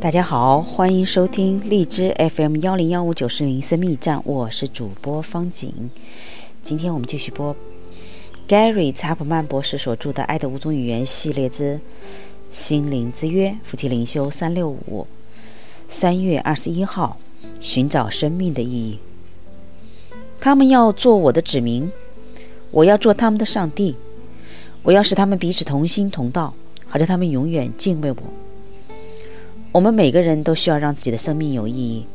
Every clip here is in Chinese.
大家好，欢迎收听荔枝 FM 幺零幺五九四零生命站，我是主播方景。今天我们继续播 Gary 查普曼博士所著的《爱的五种语言》系列之心灵之约夫妻灵修三六五，三月二十一号，寻找生命的意义。他们要做我的子民，我要做他们的上帝，我要使他们彼此同心同道，好叫他们永远敬畏我。我们每个人都需要让自己的生命有意义，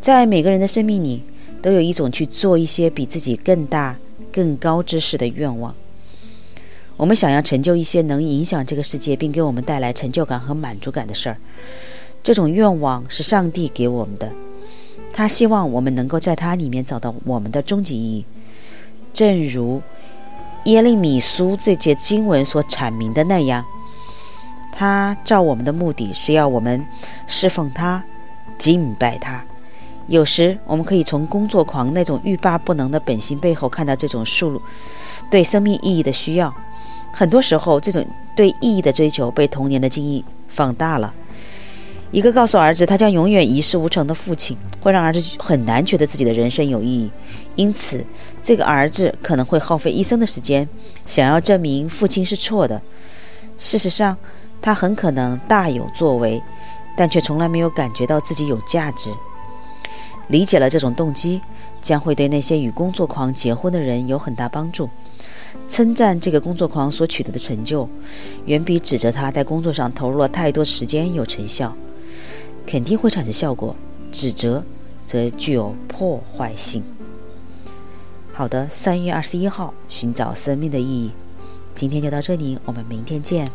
在每个人的生命里，都有一种去做一些比自己更大、更高之事的愿望。我们想要成就一些能影响这个世界并给我们带来成就感和满足感的事儿，这种愿望是上帝给我们的。他希望我们能够在它里面找到我们的终极意义，正如耶利米书这节经文所阐明的那样。他照我们的目的是要我们侍奉他、敬拜他。有时我们可以从工作狂那种欲罢不能的本性背后看到这种数对生命意义的需要。很多时候，这种对意义的追求被童年的经历放大了。一个告诉儿子他将永远一事无成的父亲，会让儿子很难觉得自己的人生有意义。因此，这个儿子可能会耗费一生的时间，想要证明父亲是错的。事实上，他很可能大有作为，但却从来没有感觉到自己有价值。理解了这种动机，将会对那些与工作狂结婚的人有很大帮助。称赞这个工作狂所取得的成就，远比指责他在工作上投入了太多时间有成效。肯定会产生效果，指责则具有破坏性。好的，三月二十一号，寻找生命的意义。今天就到这里，我们明天见。